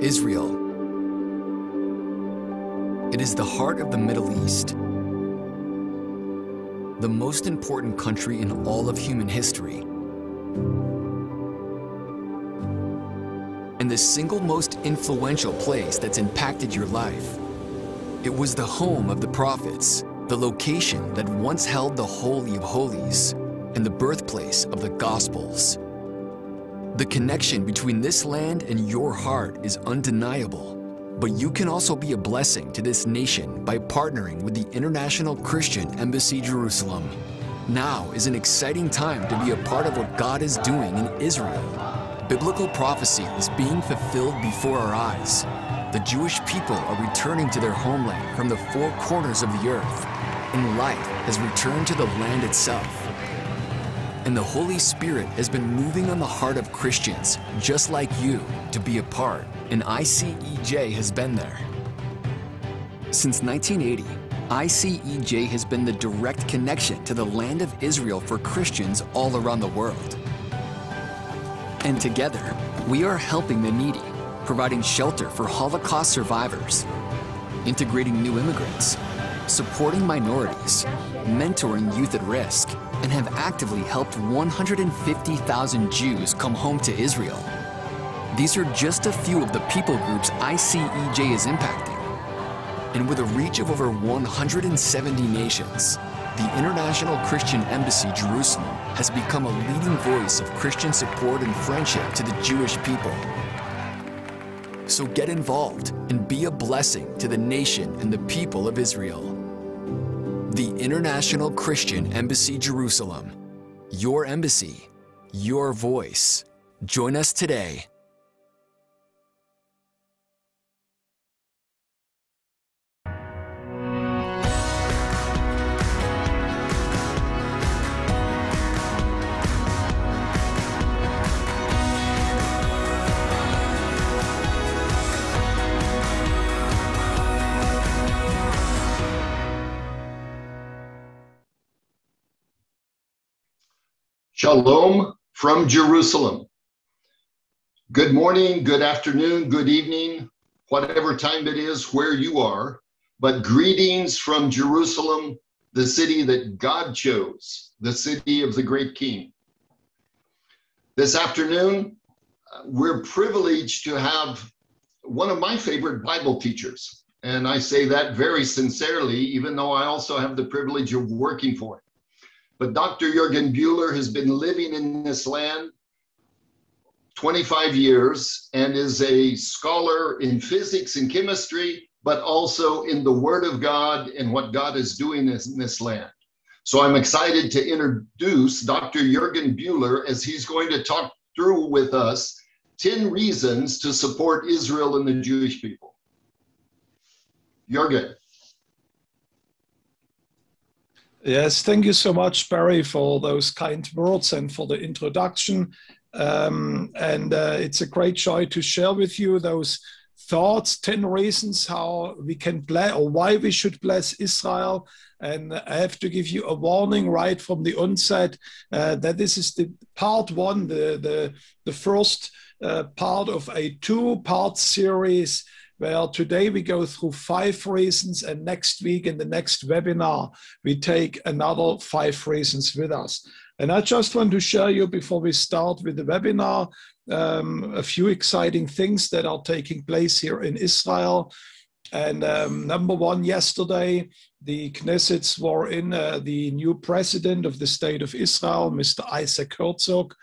Israel. It is the heart of the Middle East, the most important country in all of human history, and the single most influential place that's impacted your life. It was the home of the prophets, the location that once held the Holy of Holies, and the birthplace of the Gospels. The connection between this land and your heart is undeniable. But you can also be a blessing to this nation by partnering with the International Christian Embassy Jerusalem. Now is an exciting time to be a part of what God is doing in Israel. Biblical prophecy is being fulfilled before our eyes. The Jewish people are returning to their homeland from the four corners of the earth, and life has returned to the land itself and the Holy Spirit has been moving on the heart of Christians just like you to be a part, and ICEJ has been there. Since 1980, ICEJ has been the direct connection to the land of Israel for Christians all around the world. And together, we are helping the needy, providing shelter for Holocaust survivors, integrating new immigrants, supporting minorities, mentoring youth at risk, and have actively helped 150,000 Jews come home to Israel. These are just a few of the people groups ICEJ is impacting. And with a reach of over 170 nations, the International Christian Embassy Jerusalem has become a leading voice of Christian support and friendship to the Jewish people. So get involved and be a blessing to the nation and the people of Israel. The International Christian Embassy Jerusalem. Your embassy, your voice. Join us today. Shalom from Jerusalem. Good morning, good afternoon, good evening, whatever time it is where you are, but greetings from Jerusalem, the city that God chose, the city of the great king. This afternoon, uh, we're privileged to have one of my favorite Bible teachers. And I say that very sincerely, even though I also have the privilege of working for him. But Dr. Jürgen Bühler has been living in this land 25 years and is a scholar in physics and chemistry, but also in the Word of God and what God is doing in this land. So I'm excited to introduce Dr. Jürgen Bühler as he's going to talk through with us 10 reasons to support Israel and the Jewish people. Jürgen. Yes, thank you so much, Barry, for those kind words and for the introduction. Um, and uh, it's a great joy to share with you those thoughts 10 reasons how we can bless or why we should bless Israel. And I have to give you a warning right from the onset uh, that this is the part one, the, the, the first uh, part of a two part series well, today we go through five reasons, and next week in the next webinar, we take another five reasons with us. And I just want to share you before we start with the webinar um, a few exciting things that are taking place here in Israel. And um, number one, yesterday, the Knesset swore in uh, the new president of the state of Israel, Mr. Isaac Herzog.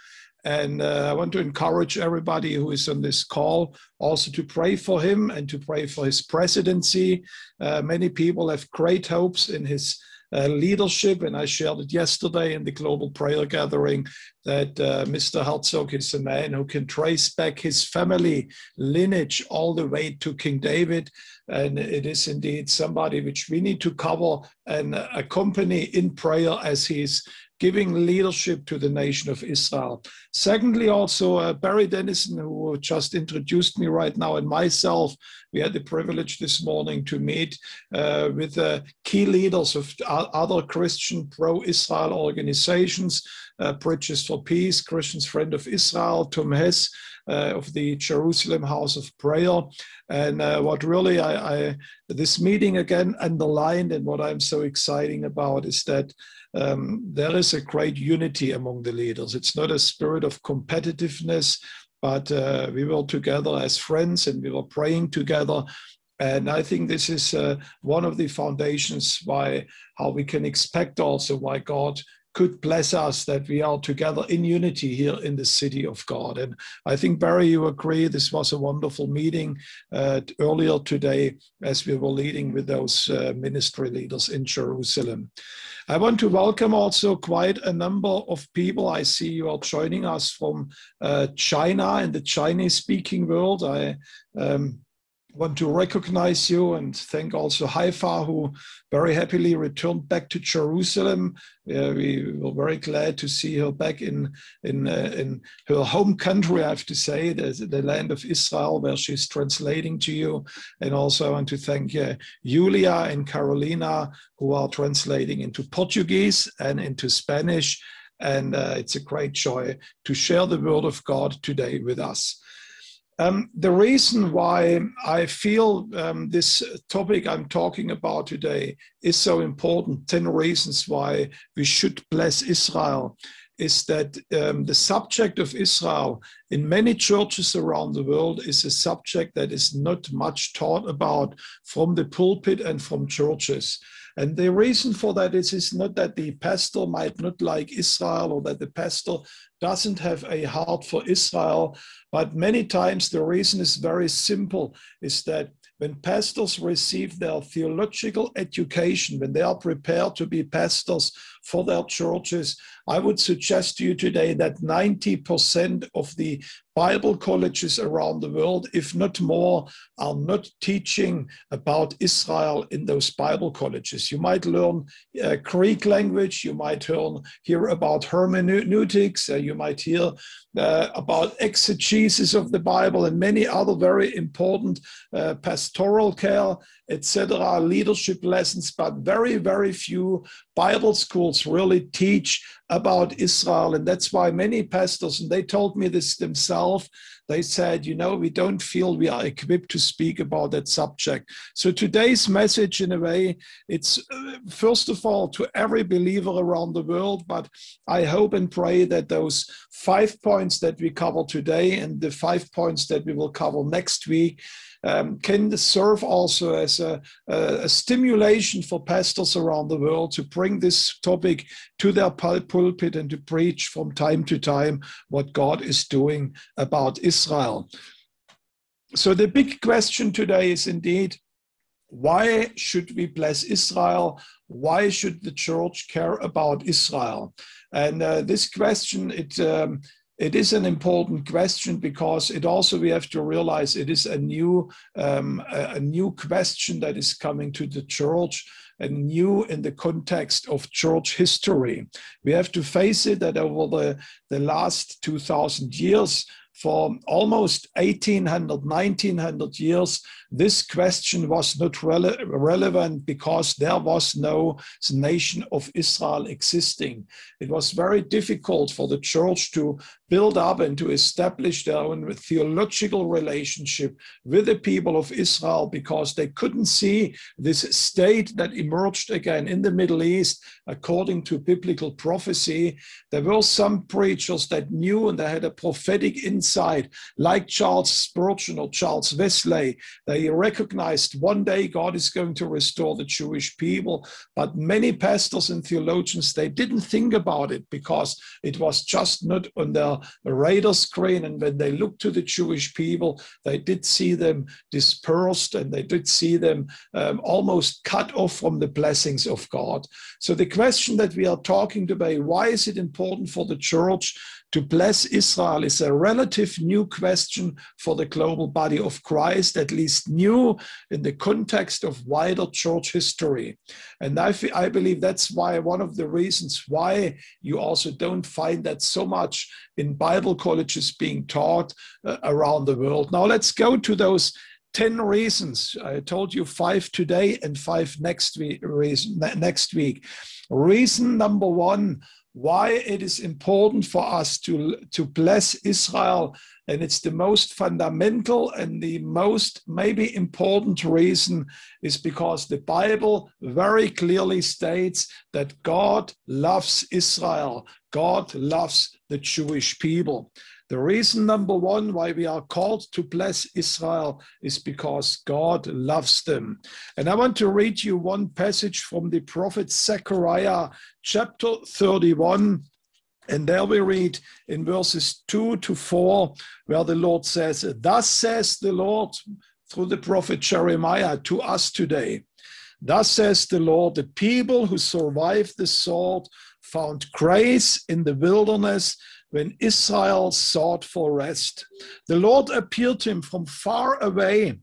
And uh, I want to encourage everybody who is on this call also to pray for him and to pray for his presidency. Uh, many people have great hopes in his uh, leadership, and I shared it yesterday in the global prayer gathering that uh, Mr. Herzog is a man who can trace back his family lineage all the way to King David. and it is indeed somebody which we need to cover and accompany in prayer as he's giving leadership to the nation of Israel. Secondly, also uh, Barry Denison, who just introduced me right now, and myself, we had the privilege this morning to meet uh, with uh, key leaders of other Christian pro-Israel organizations, uh, Bridges for Peace, Christians Friend of Israel, Tom Hess, uh, of the Jerusalem House of Prayer. And uh, what really I, I, this meeting again underlined and what I'm so exciting about is that um, there is a great unity among the leaders. It's not a spirit of competitiveness, but uh, we were together as friends and we were praying together. And I think this is uh, one of the foundations why how we can expect also why God could bless us that we are together in unity here in the city of God. And I think, Barry, you agree this was a wonderful meeting uh, earlier today as we were leading with those uh, ministry leaders in Jerusalem. I want to welcome also quite a number of people. I see you are joining us from uh, China and the Chinese speaking world. I um, want to recognize you and thank also Haifa, who very happily returned back to Jerusalem. Uh, we were very glad to see her back in in uh, in her home country. I have to say, the, the land of Israel, where she's translating to you. And also, I want to thank uh, Julia and Carolina, who are translating into Portuguese and into Spanish. And uh, it's a great joy to share the word of God today with us. Um, the reason why I feel um, this topic I'm talking about today is so important, 10 reasons why we should bless Israel, is that um, the subject of Israel in many churches around the world is a subject that is not much taught about from the pulpit and from churches. And the reason for that is, is not that the pastor might not like Israel or that the pastor doesn't have a heart for Israel, but many times the reason is very simple, is that when pastors receive their theological education, when they are prepared to be pastors for their churches, I would suggest to you today that 90% of the Bible colleges around the world, if not more, are not teaching about Israel in those Bible colleges. You might learn uh, Greek language, you might learn, hear about hermeneutics, uh, you might hear uh, about exegesis of the Bible and many other very important uh, pastoral care, etc., leadership lessons, but very, very few Bible schools really teach about Israel. And that's why many pastors, and they told me this themselves, they said, you know, we don't feel we are equipped to speak about that subject. So today's message, in a way, it's uh, first of all to every believer around the world, but I hope and pray that those five points that we cover today and the five points that we will cover next week um, can serve also as a, a, stimulation for pastors around the world to bring this topic to their pulpit and to preach from time to time what God is doing about Israel. So, the big question today is indeed why should we bless Israel? Why should the church care about Israel? And uh, this question, it um, it is an important question because it also we have to realize it is a new um, a, new question that is coming to the church and new in the context of church history. We have to face it that over the, the last 2000 years, for almost 1800, 1900 years, this question was not rele relevant because there was no nation of Israel existing. It was very difficult for the church to build up and to establish their own theological relationship with the people of Israel because they couldn't see this state that emerged again in the Middle East according to biblical prophecy. There were some preachers that knew and they had a prophetic insight, like Charles Spurgeon or Charles Wesley. They recognized one day God is going to restore the Jewish people. But many pastors and theologians, they didn't think about it because it was just not on their radar screen. And when they looked to the Jewish people, they did see them dispersed and they did see them um, almost cut off from the blessings of God. So the question that we are talking today, why is it important for the church to bless Israel is a relative new question for the global body of Christ, at least new in the context of wider church history. And I, I believe that's why one of the reasons why you also don't find that so much in Bible colleges being taught uh, around the world. Now let's go to those 10 reasons. I told you five today and five next. Reason, next week. Reason number one why it is important for us to, to bless Israel. And it's the most fundamental and the most maybe important reason is because the Bible very clearly states that God loves Israel. God loves the Jewish people. The reason number one why we are called to bless Israel is because God loves them. And I want to read you one passage from the prophet Zechariah, chapter 31. And there we read in verses 2 to 4, where the Lord says, Thus says the Lord through the prophet Jeremiah to us today. Thus says the Lord, the people who survived the sword found grace in the wilderness when Israel sought for rest. The Lord appeared to him from far away.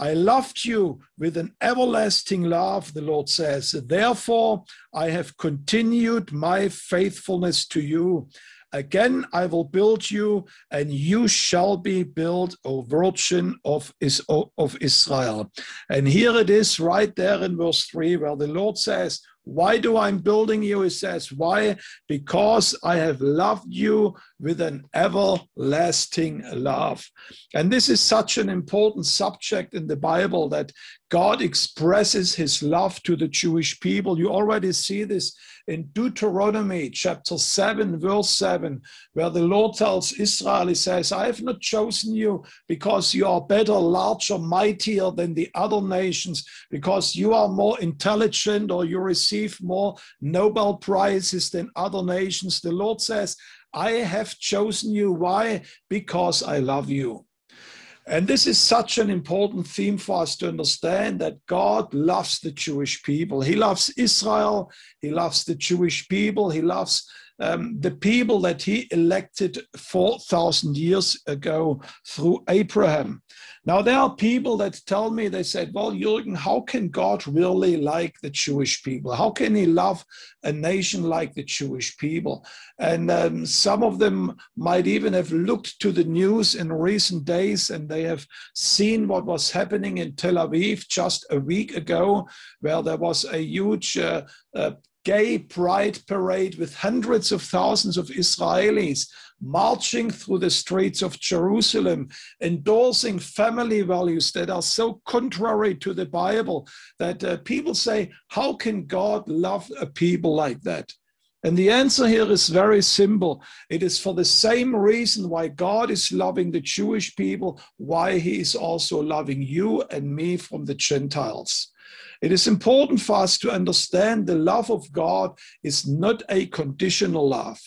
I loved you with an everlasting love, the Lord says. Therefore, I have continued my faithfulness to you. Again, I will build you, and you shall be built, O Virgin of, Israel. And here it is right there in verse 3, where the Lord says, why do I'm building you? He says, Why? Because I have loved you with an everlasting love. And this is such an important subject in the Bible that God expresses his love to the Jewish people. You already see this in Deuteronomy chapter 7, verse 7, where the Lord tells Israel, He says, I have not chosen you because you are better, larger, mightier than the other nations, because you are more intelligent or you receive more Nobel Prizes than other nations. The Lord says, I have chosen you. Why? Because I love you. And this is such an important theme for us to understand that God loves the Jewish people. He loves Israel. He loves the Jewish people. He loves um, the people that he elected 4,000 years ago through Abraham. Now, there are people that tell me, they said, Well, Jürgen, how can God really like the Jewish people? How can he love a nation like the Jewish people? And um, some of them might even have looked to the news in recent days and they have seen what was happening in Tel Aviv just a week ago, where there was a huge uh, uh, gay pride parade with hundreds of thousands of Israelis marching through the streets of Jerusalem, endorsing family values that are so contrary to the Bible that uh, people say, How can God love a people like that? And the answer here is very simple. It is for the same reason why God is loving the Jewish people, why he is also loving you and me from the Gentiles. It is important for us to understand the love of God is not a conditional love.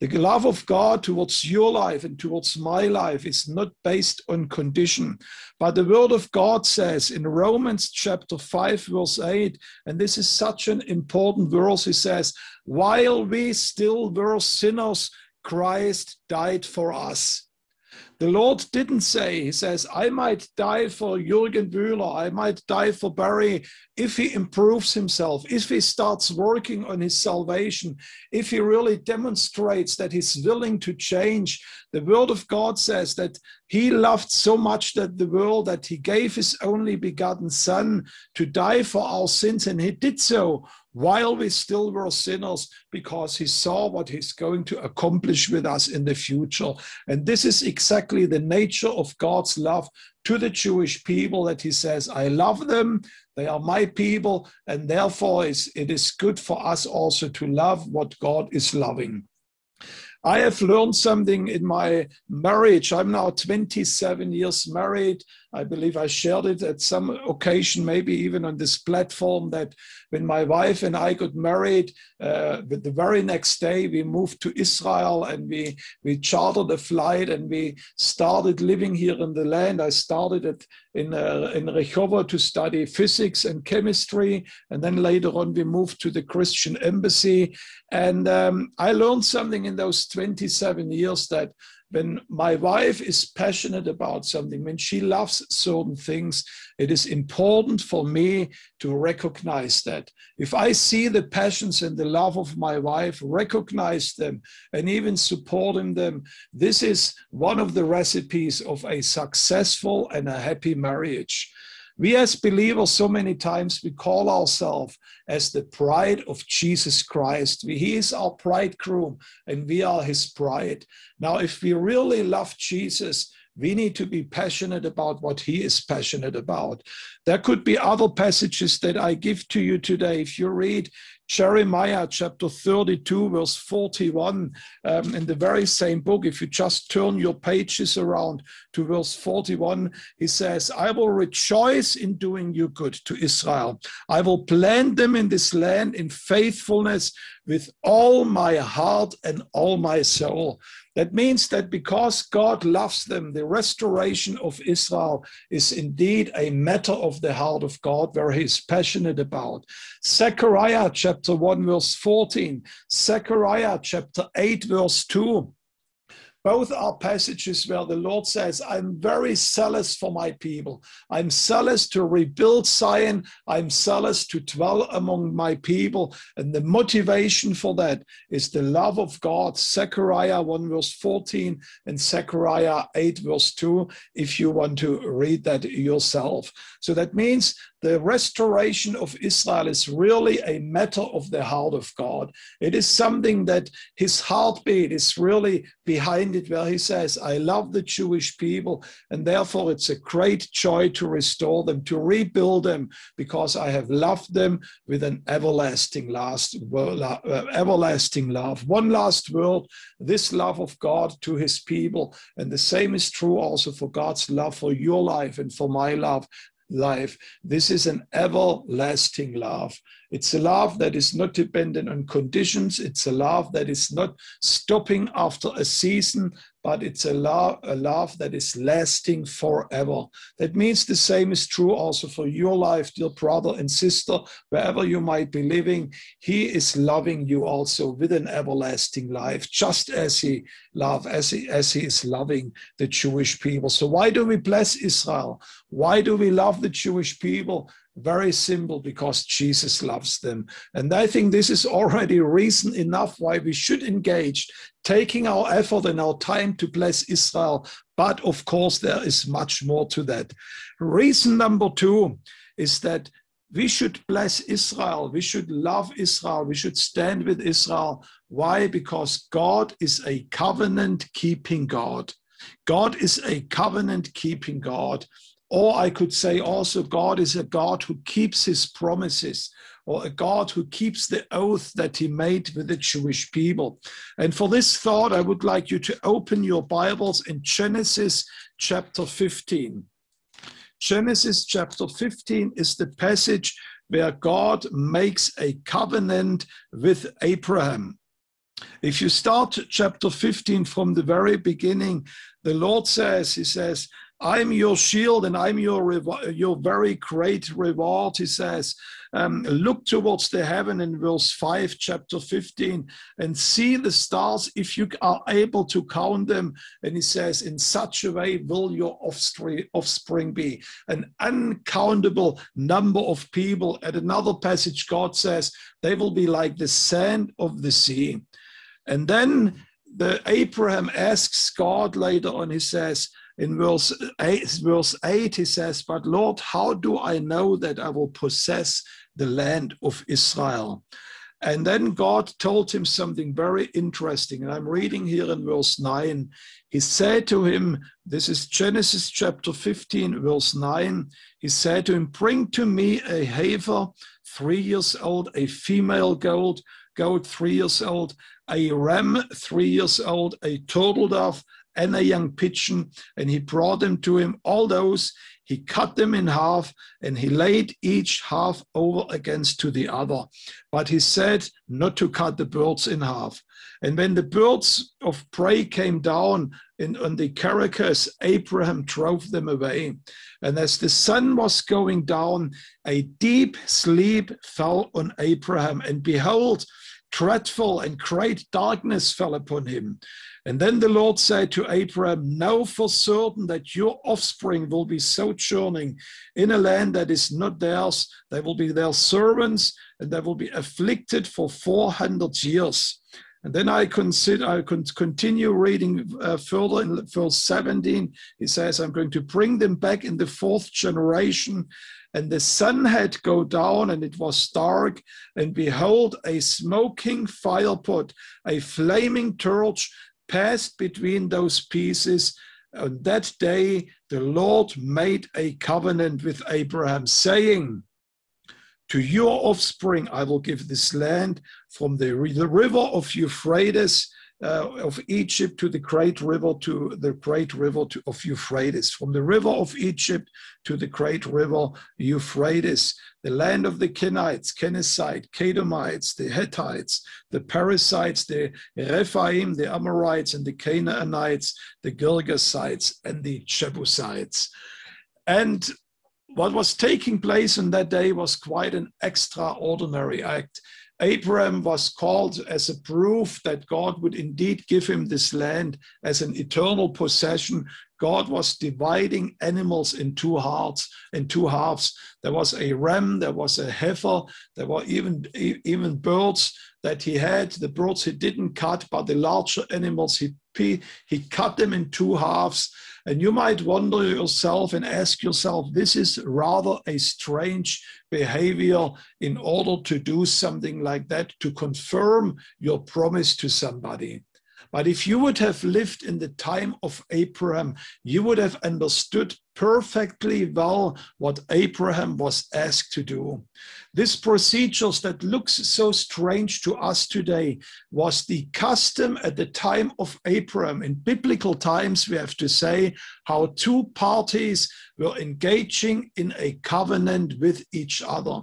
The love of God towards your life and towards my life is not based on condition. But the word of God says in Romans chapter 5, verse 8, and this is such an important verse, he says, While we still were sinners, Christ died for us. The Lord didn't say, He says, I might die for Jürgen Bühler, I might die for Barry if he improves himself, if he starts working on his salvation, if he really demonstrates that he's willing to change. The Word of God says that He loved so much that the world that He gave His only begotten Son to die for our sins, and He did so while we still were sinners because he saw what he's going to accomplish with us in the future. And this is exactly the nature of God's love to the Jewish people that he says, I love them, they are my people, and therefore it is good for us also to love what God is loving. I have learned something in my marriage. I'm now 27 years married. I believe I shared it at some occasion, maybe even on this platform, that when my wife and I got married, uh, the very next day we moved to Israel and we, we chartered a flight and we started living here in the land. I started at, in, uh, in Rehovot to study physics and chemistry. And then later on, we moved to the Christian embassy. And um, I learned something in those 27 years that when my wife is passionate about something, when she loves certain things, it is important for me to recognize that. If I see the passions and the love of my wife, recognize them and even supporting them, this is one of the recipes of a successful and a happy marriage. We as believers, so many times we call ourselves as the bride of Jesus Christ. He is our bridegroom and we are his bride. Now, if we really love Jesus, we need to be passionate about what he is passionate about. There could be other passages that I give to you today. If you read Jeremiah chapter 32, verse 41, um, in the very same book, if you just turn your pages around to verse 41, he says, I will rejoice in doing you good to Israel. I will plant them in this land in faithfulness with all my heart and all my soul. That means that because God loves them, the restoration of Israel is indeed a matter of the heart of God, where He is passionate about. Zechariah chapter 1, verse 14, Zechariah chapter 8, verse 2 both are passages where the Lord says, I'm very zealous for my people. I'm zealous to rebuild Zion. I'm zealous to dwell among my people. And the motivation for that is the love of God. Zechariah 1 verse 14 and Zechariah 8 verse 2, if you want to read that yourself. So that means the restoration of Israel is really a matter of the heart of God. It is something that his heartbeat is really behind it, where he says, I love the Jewish people, and therefore it's a great joy to restore them, to rebuild them, because I have loved them with an everlasting last uh, everlasting love. One last word, this love of God to his people, and the same is true also for God's love for your life and for my love life. This is an everlasting love. It's a love that is not dependent on conditions. It's a love that is not stopping after a season, but it's a love, a love that is lasting forever. That means the same is true also for your life, dear brother and sister, wherever you might be living. He is loving you also with an everlasting life, just as he love, as he, as he is loving the Jewish people. So why do we bless Israel? Why do we love the Jewish people? Very simple, because Jesus loves them. And I think this is already reason enough why we should engage, taking our effort and our time to bless Israel. But of course, there is much more to that. Reason number two is that we should bless Israel. We should love Israel. We should stand with Israel. Why? Because God is a covenant keeping God. God is a covenant keeping God. Or I could say also, God is a God who keeps his promises, or a God who keeps the oath that he made with the Jewish people. And for this thought, I would like you to open your Bibles in Genesis chapter 15. Genesis chapter 15 is the passage where God makes a covenant with Abraham. If you start chapter 15 from the very beginning, the Lord says, He says, I'm your shield and I'm your your very great reward. He says, um, look towards the heaven in verse 5, chapter 15, and see the stars if you are able to count them. And he says, in such a way will your offspring, offspring be an uncountable number of people. At another passage, God says, they will be like the sand of the sea. And then the Abraham asks God later on, he says, in verse 8, verse 8 he says but lord how do i know that i will possess the land of israel? And then god told him something very interesting and i'm reading here in verse 9 he said to him this is genesis chapter 15 verse 9 he said to him bring to me a heifer three years old a female goat goat three years old a ram three years old a turtle dove and a young pigeon, and he brought them to him. All those he cut them in half, and he laid each half over against to the other. But he said not to cut the birds in half. And when the birds of prey came down in, on the carcass, Abraham drove them away. And as the sun was going down, a deep sleep fell on Abraham. And behold, dreadful and great darkness fell upon him. And then the Lord said to Abraham, Know for certain that your offspring will be sojourning in a land that is not theirs. They will be their servants, and they will be afflicted for 400 years. And then I consider I can continue reading uh, further in verse 17. He says, I'm going to bring them back in the fourth generation. And the sun had go down, and it was dark. And behold, a smoking firepot, a flaming torch passed between those pieces. On that day, the Lord made a covenant with Abraham, saying, to your offspring I will give this land from the, the river of Euphrates uh, of Egypt to the great river to the great river to, of Euphrates, from the river of Egypt to the great river Euphrates, the land of the Kenites, Kenizite, Kadamites, the Hittites, the Perizzites, the Rephaim, the Amorites, and the Canaanites, the Girgasites, and the Jebusites. And what was taking place on that day was quite an extraordinary act. Abraham was called as a proof that God would indeed give him this land as an eternal possession. God was dividing animals in two halves. In two halves, there was a ram, there was a heifer, there were even even birds that he had. The birds he didn't cut, but the larger animals he he cut them in two halves and you might wonder yourself and ask yourself, this is rather a strange behavior in order to do something like that to confirm your promise to somebody. But if you would have lived in the time of Abraham, you would have understood perfectly well what Abraham was asked to do. This procedures that looks so strange to us today was the custom at the time of Abraham. In biblical times, we have to say how two parties were engaging in a covenant with each other.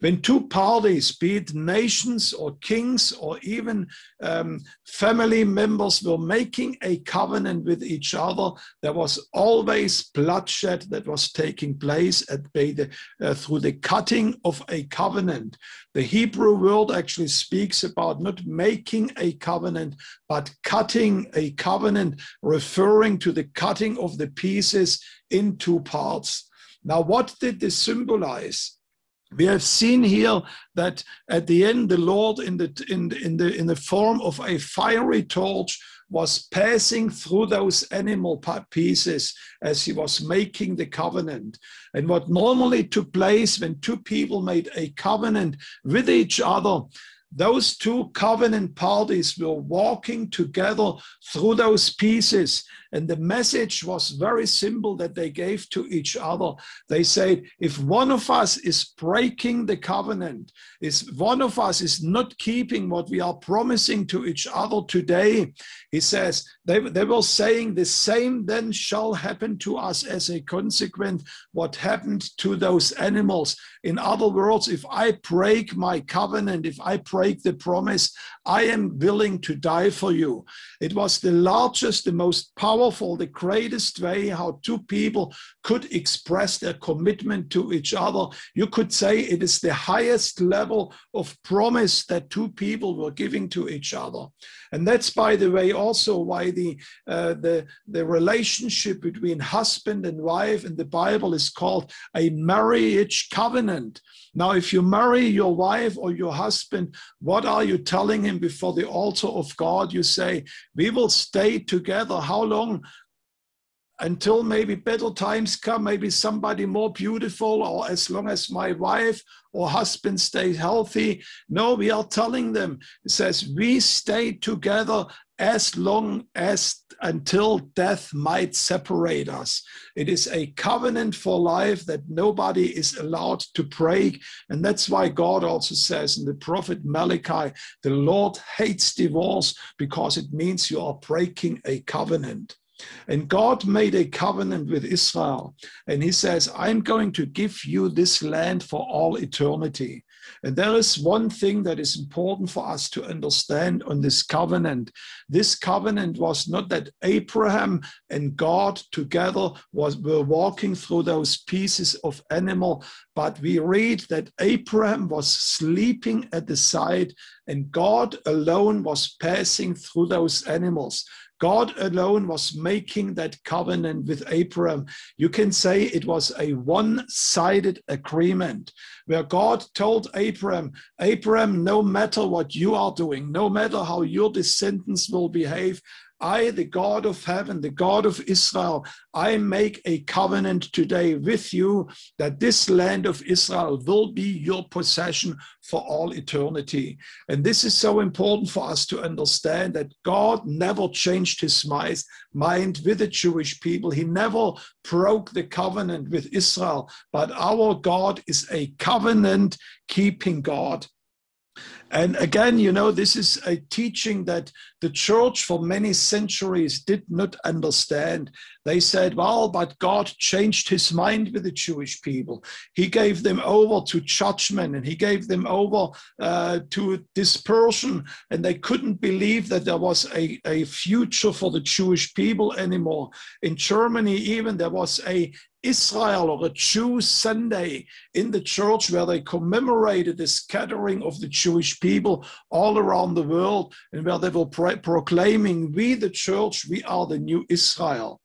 When two parties, be it nations or kings or even um, family members, were making a covenant with each other, there was always bloodshed that was taking place at, the, uh, through the cutting of a covenant. The Hebrew word actually speaks about not making a covenant, but cutting a covenant, referring to the cutting of the pieces in two parts. Now, what did this symbolize? We have seen here that at the end the lord in the in, in the in the form of a fiery torch was passing through those animal pieces as he was making the covenant. And what normally took place when two people made a covenant with each other those two covenant parties were walking together through those pieces and the message was very simple that they gave to each other. They said, if one of us is breaking the covenant, if one of us is not keeping what we are promising to each other today, he says, they, they were saying the same then shall happen to us as a consequence what happened to those animals. In other words, if I break my covenant, if I break the promise, I am willing to die for you. It was the largest, the most powerful powerful, the greatest way how two people could express their commitment to each other. You could say it is the highest level of promise that two people were giving to each other. And that's, by the way, also why the, uh, the, the relationship between husband and wife in the Bible is called a marriage covenant. Now, if you marry your wife or your husband, what are you telling him before the altar of God? You say, We will stay together. How long? Until maybe better times come, maybe somebody more beautiful, or as long as my wife or husband stay healthy. No, we are telling them, it says, we stay together as long as until death might separate us. It is a covenant for life that nobody is allowed to break. And that's why God also says in the prophet Malachi, the Lord hates divorce because it means you are breaking a covenant. And God made a covenant with Israel. And he says, I'm going to give you this land for all eternity. And there is one thing that is important for us to understand on this covenant. This covenant was not that Abraham and God together was were walking through those pieces of animal but we read that Abraham was sleeping at the side and God alone was passing through those animals. God alone was making that covenant with Abraham. You can say it was a one sided agreement where God told Abraham, Abraham, no matter what you are doing, no matter how your descendants will behave, I, the God of heaven, the God of Israel, I make a covenant today with you that this land of Israel will be your possession for all eternity. And this is so important for us to understand that God never changed his mind with the Jewish people. He never broke the covenant with Israel, but our God is a covenant keeping God. And again, you know, this is a teaching that the church for many centuries did not understand. They said, well, but God changed his mind with the Jewish people. He gave them over to judgment and he gave them over uh, to dispersion. And they couldn't believe that there was a, a future for the Jewish people anymore. In Germany, even there was a Israel or a Jew Sunday in the church where they commemorated the scattering of the Jewish people all around the world and where they were pro- proclaiming, We, the church, we are the new Israel.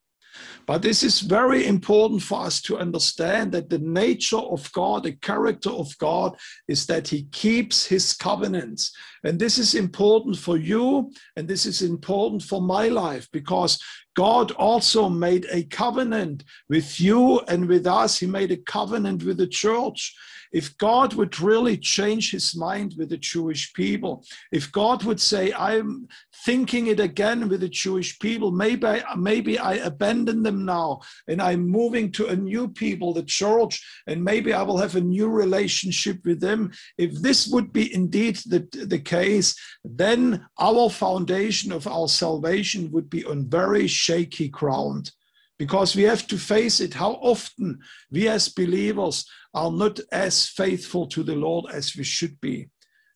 But this is very important for us to understand that the nature of God, the character of God, is that He keeps His covenants. And this is important for you, and this is important for my life because God also made a covenant with you and with us. He made a covenant with the church. If God would really change his mind with the Jewish people, if God would say, I'm thinking it again with the Jewish people, maybe I, maybe I abandon them now and I'm moving to a new people, the church, and maybe I will have a new relationship with them. If this would be indeed the, the case, then our foundation of our salvation would be on very shaky ground because we have to face it how often we as believers are not as faithful to the Lord as we should be.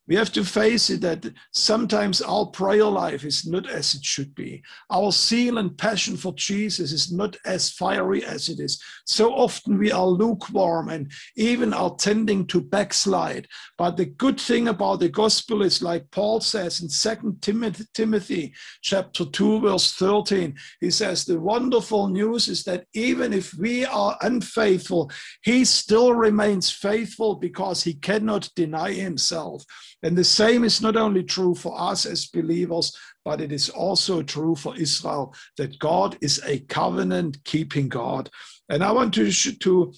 We have to face it that sometimes our prayer life is not as it should be. Our zeal and passion for Jesus is not as fiery as it is. So often we are lukewarm and even are tending to backslide. But the good thing about the gospel is like Paul says in Second Timothy, Timothy chapter 2, verse 13, he says, The wonderful news is that even if we are unfaithful, he still remains faithful because he cannot deny himself. And the same is not only true for us as believers, but it is also true for Israel that God is a covenant keeping God. And I want to, to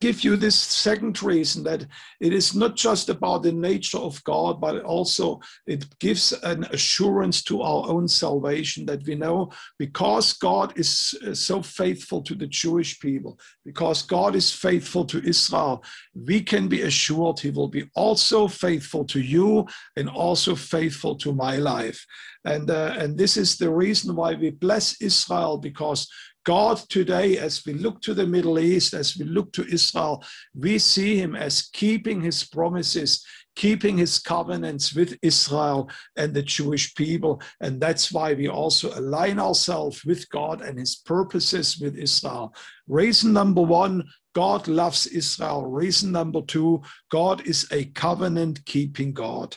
give you this second reason that it is not just about the nature of God, but also it gives an assurance to our own salvation that we know because God is uh, so faithful to the Jewish people, because God is faithful to Israel, we can be assured He will be also faithful to you and also faithful to my life. And, uh, and this is the reason why we bless Israel because God today, as we look to the Middle East, as we look to Israel, we see him as keeping his promises, keeping his covenants with Israel and the Jewish people. And that's why we also align ourselves with God and his purposes with Israel. Reason number one, God loves Israel. Reason number two, God is a covenant keeping God.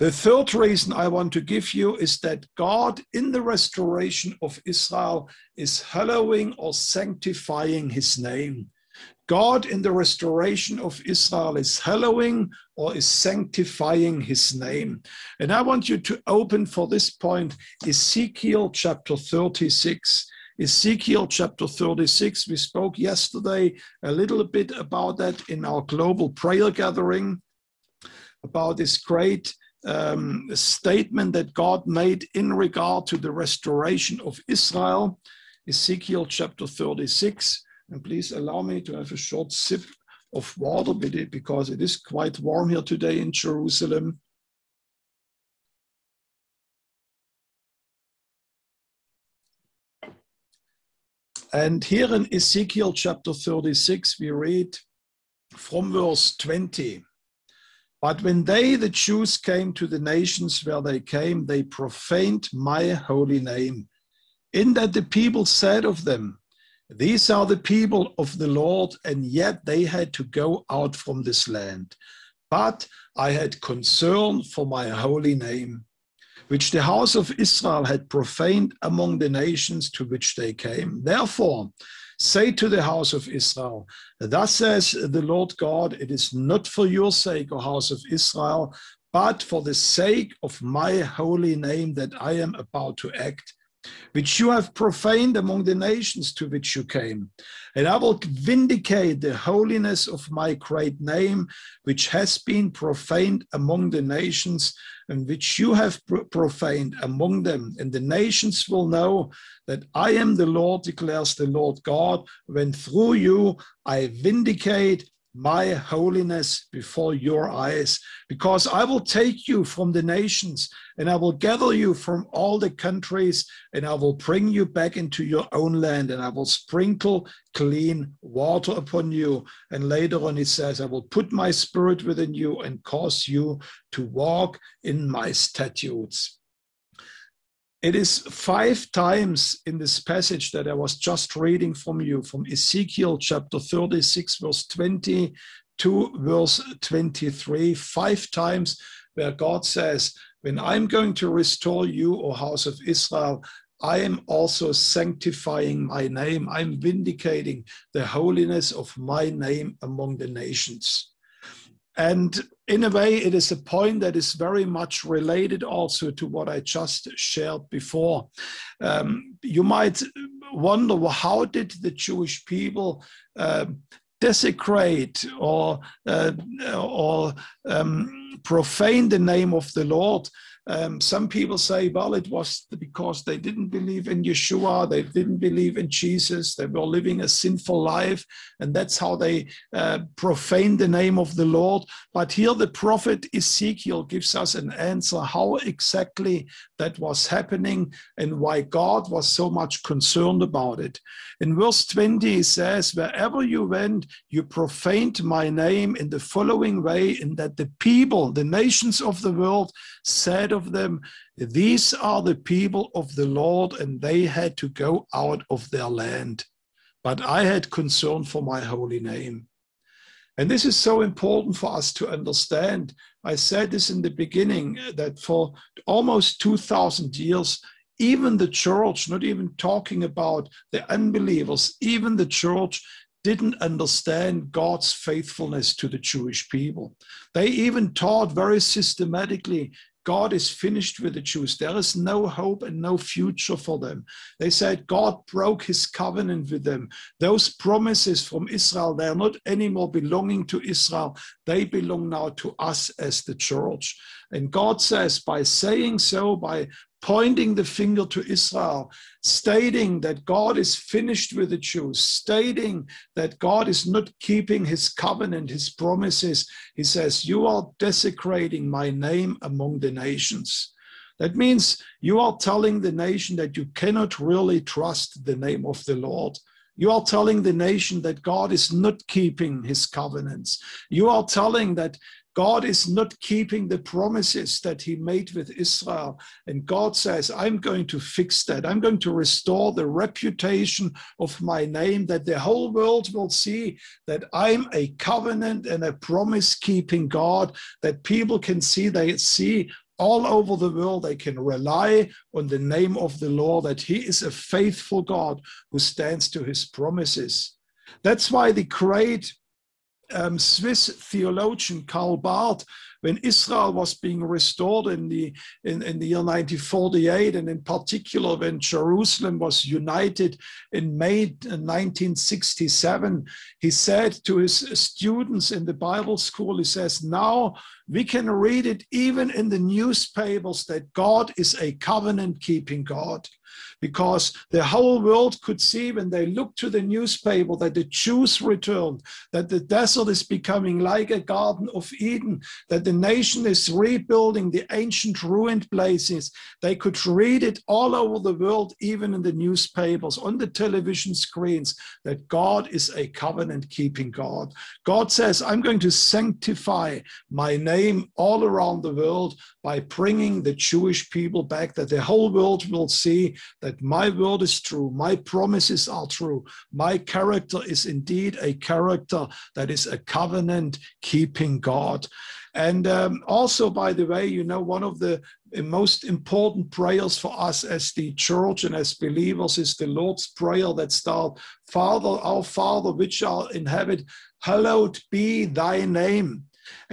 The third reason I want to give you is that God, in the restoration of Israel, is hallowing or sanctifying his name. God, in the restoration of Israel, is hallowing or is sanctifying his name. And I want you to open for this point Ezekiel chapter 36. Ezekiel chapter 36. We spoke yesterday a little bit about that in our global prayer gathering, about this great um, a statement that God made in regard to the restoration of Israel, Ezekiel chapter 36. And please allow me to have a short sip of water because it is quite warm here today in Jerusalem. And here in Ezekiel chapter 36, we read from verse 20. But when they, the Jews, came to the nations where they came, they profaned my holy name. In that the people said of them, These are the people of the Lord, and yet they had to go out from this land. But I had concern for my holy name, which the house of Israel had profaned among the nations to which they came. Therefore, say to the house of Israel, Thus says the Lord God, it is not for your sake, O house of Israel, but for the sake of my holy name that I am about to act which you have profaned among the nations to which you came. And I will vindicate the holiness of my great name, which has been profaned among the nations, and which you have profaned among them. And the nations will know that I am the Lord, declares the Lord God, when through you I vindicate my holiness before your eyes, because I will take you from the nations and I will gather you from all the countries and I will bring you back into your own land and I will sprinkle clean water upon you. And later on, it says, I will put my spirit within you and cause you to walk in my statutes. It is five times in this passage that I was just reading from you, from Ezekiel chapter 36, verse 20 to verse 23, five times where God says, When I'm going to restore you, O house of Israel, I am also sanctifying my name. I'm vindicating the holiness of my name among the nations. And in a way, it is a point that is very much related also to what I just shared before. Um, you might wonder well, how did the Jewish people uh, desecrate or uh, or um, profane the name of the Lord um, some people say, well, it was because they didn't believe in Yeshua, they didn't believe in Jesus, they were living a sinful life, and that's how they uh, profaned the name of the Lord. But here the prophet Ezekiel gives us an answer how exactly that was happening and why God was so much concerned about it. In verse 20, he says, Wherever you went, you profaned my name in the following way, in that the people, the nations of the world, said of them, These are the people of the Lord, and they had to go out of their land. But I had concern for my holy name. And this is so important for us to understand. I said this in the beginning uh, that for almost 2,000 years, even the church, not even talking about the unbelievers, even the church didn't understand God's faithfulness to the Jewish people. They even taught very systematically God is finished with the Jews. There is no hope and no future for them. They said God broke his covenant with them. Those promises from Israel, they are not anymore belonging to Israel. They belong now to us as the church. And God says, by saying so, by pointing the finger to Israel, stating that God is finished with the Jews, stating that God is not keeping his covenant, his promises. He says, You are desecrating my name among the nations. That means you are telling the nation that you cannot really trust the name of the Lord. You are telling the nation that God is not keeping his covenants. You are telling that God is not keeping the promises that he made with Israel. And God says, I'm going to fix that. I'm going to restore the reputation of my name that the whole world will see that I'm a covenant and a promise keeping God, that people can see, they see all over the world, they can rely on the name of the Lord, that He is a faithful God who stands to His promises. That's why the great um, Swiss theologian Karl Barth, when Israel was being restored in the in, in the year 1948, and in particular when Jerusalem was united in May 1967, he said to his students in the Bible school, he says, "Now we can read it even in the newspapers that God is a covenant-keeping God." Because the whole world could see when they looked to the newspaper that the Jews returned, that the desert is becoming like a Garden of Eden, that the nation is rebuilding the ancient ruined places. They could read it all over the world, even in the newspapers, on the television screens, that God is a covenant keeping God. God says, I'm going to sanctify my name all around the world by bringing the Jewish people back, that the whole world will see that my word is true, my promises are true, my character is indeed a character that is a covenant keeping God. And um, also, by the way, you know, one of the most important prayers for us as the church and as believers is the Lord's Prayer that starts, Father, our Father, which are in heaven, hallowed be thy name.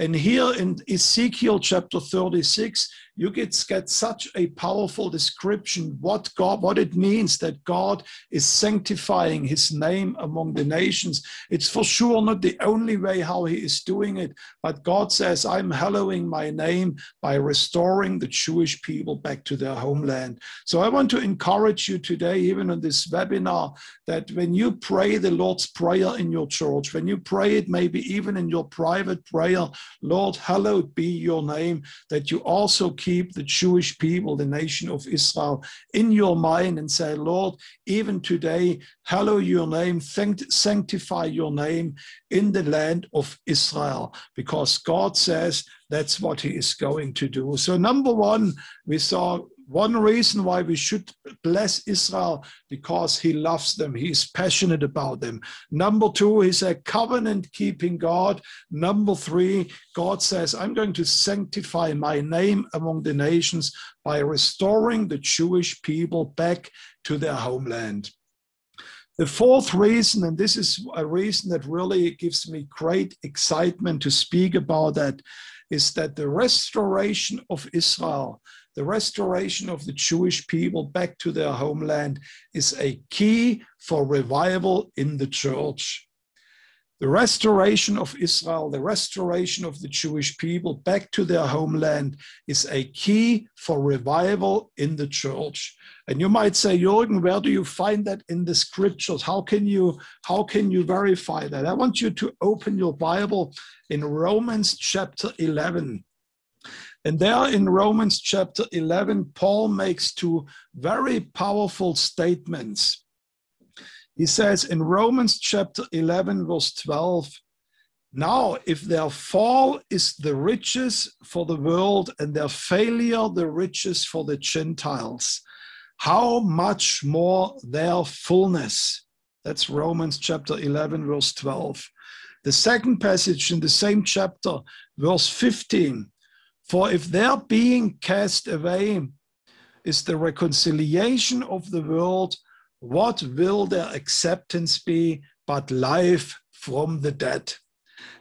And here in Ezekiel chapter 36, you get, get such a powerful description what God, what it means that God is sanctifying his name among the nations. It's for sure not the only way how he is doing it, but God says, I'm hallowing my name by restoring the Jewish people back to their homeland. So I want to encourage you today, even on this webinar, that when you pray the Lord's Prayer in your church, when you pray it maybe even in your private prayer, Lord, hallowed be your name, that you also keep the Jewish people, the nation of Israel, in your mind and say, Lord, even today, hallow your name, sanctify your name in the land of Israel, because God says that's what he is going to do. So, number one, we saw one reason why we should bless Israel because he loves them. He is passionate about them. Number two, he's a covenant keeping God. Number three, God says, I'm going to sanctify my name among the nations by restoring the Jewish people back to their homeland. The fourth reason, and this is a reason that really gives me great excitement to speak about that, is that the restoration of Israel the restoration of the Jewish people back to their homeland is a key for revival in the church. The restoration of Israel, the restoration of the Jewish people back to their homeland is a key for revival in the church. And you might say, Jürgen, where do you find that in the scriptures? How can you how can you verify that? I want you to open your Bible in Romans chapter 11. And there in Romans chapter 11, Paul makes two very powerful statements. He says in Romans chapter 11, verse 12, now, if their fall is the riches for the world and their failure the riches for the Gentiles, how much more their fullness? That's Romans chapter 11, verse 12. The second passage in the same chapter, verse 15, for if their being cast away is the reconciliation of the world, what will their acceptance be but life from the dead?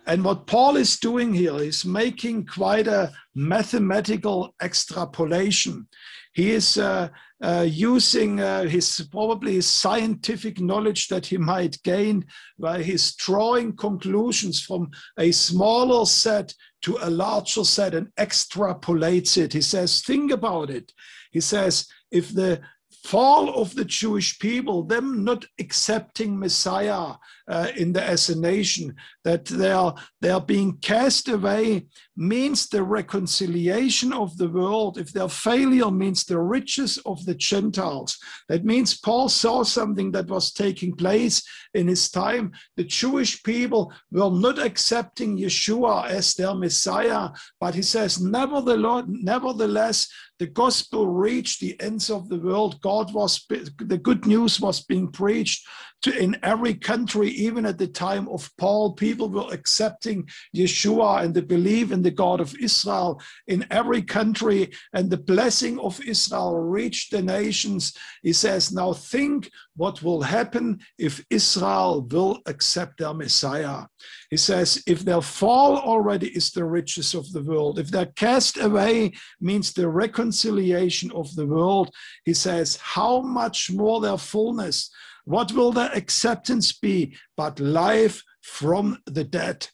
And what Paul is doing here is making quite a mathematical extrapolation. He is uh, uh, using uh, his probably scientific knowledge that he might gain by his drawing conclusions from a smaller set to a larger set and extrapolates it. He says, think about it. He says, if the fall of the Jewish people, them not accepting Messiah uh, in the as a nation, that they are they are being cast away, means the reconciliation of the world. If their failure means the riches of the Gentiles, that means Paul saw something that was taking place in his time. The Jewish people were not accepting Yeshua as their Messiah, but he says, nevertheless, nevertheless the gospel reached the ends of the world. God was, the good news was being preached to, in every country, even at the time of Paul, people were accepting Yeshua and the belief in the God of Israel in every country, and the blessing of Israel reached the nations. He says, Now think what will happen if Israel will accept their Messiah. He says, If their fall already is the riches of the world, if their cast away means the reconciliation of the world, he says, How much more their fullness? What will their acceptance be but life from the dead?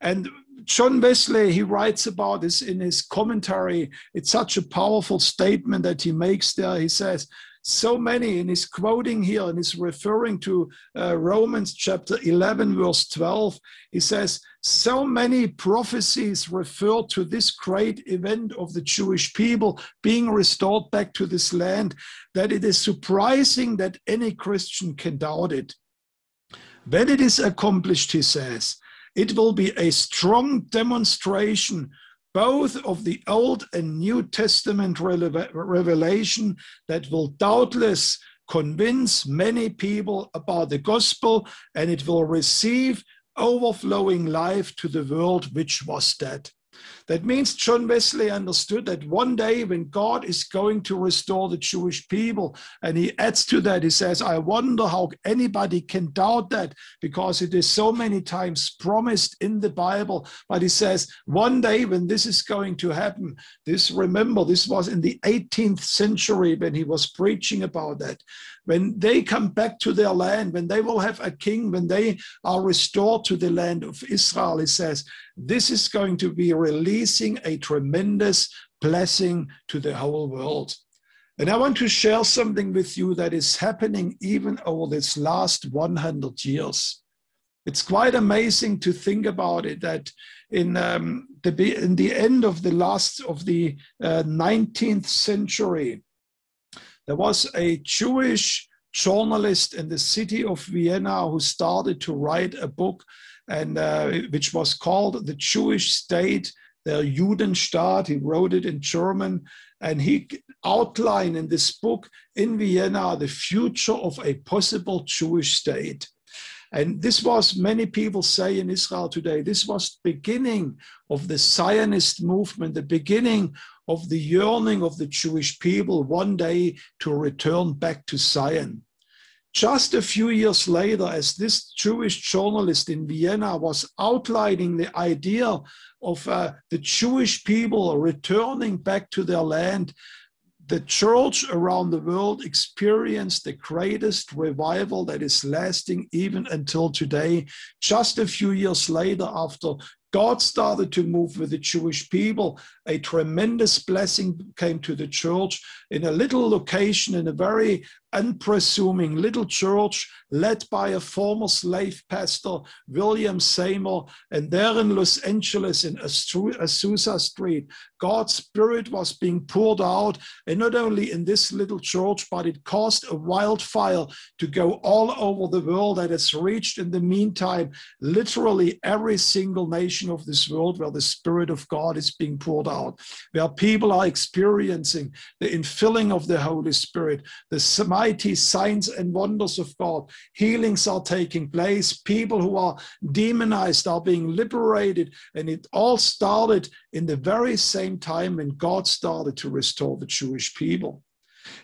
And John Wesley, he writes about this in his commentary. It's such a powerful statement that he makes there. He says, so many, and he's quoting here and he's referring to uh, Romans chapter 11, verse 12. He says, So many prophecies refer to this great event of the Jewish people being restored back to this land that it is surprising that any Christian can doubt it. When it is accomplished, he says, it will be a strong demonstration both of the Old and New Testament revelation that will doubtless convince many people about the gospel and it will receive overflowing life to the world which was dead. That means John Wesley understood that one day when God is going to restore the Jewish people, and he adds to that, he says, I wonder how anybody can doubt that because it is so many times promised in the Bible. But he says, one day when this is going to happen, this remember, this was in the 18th century when he was preaching about that. When they come back to their land, when they will have a king, when they are restored to the land of Israel, he says, this is going to be releasing a tremendous blessing to the whole world. And I want to share something with you that is happening even over this last 100 years. It's quite amazing to think about it that in, um, the, in the end of the last of the uh, 19th century, there was a Jewish journalist in the city of Vienna who started to write a book and uh, which was called the Jewish State, the Judenstaat. He wrote it in German, and he outlined in this book in Vienna the future of a possible Jewish state. And this was, many people say in Israel today, this was beginning of the Zionist movement, the beginning of the yearning of the Jewish people one day to return back to Zion. Just a few years later, as this Jewish journalist in Vienna was outlining the idea of uh, the Jewish people returning back to their land, the church around the world experienced the greatest revival that is lasting even until today. Just a few years later, after God started to move with the Jewish people. A tremendous blessing came to the church in a little location in a very unpresuming little church led by a former slave pastor, William Seymour. And there in Los Angeles, in Azusa Street, God's Spirit was being poured out. And not only in this little church, but it caused a wildfire to go all over the world that has reached in the meantime literally every single nation of this world where the Spirit of God is being poured out, where people are experiencing the infilling of the Holy Spirit, the mighty signs and wonders of God. Healings are taking place. People who are demonized are being liberated. And it all started in the very same time when God started to restore the Jewish people.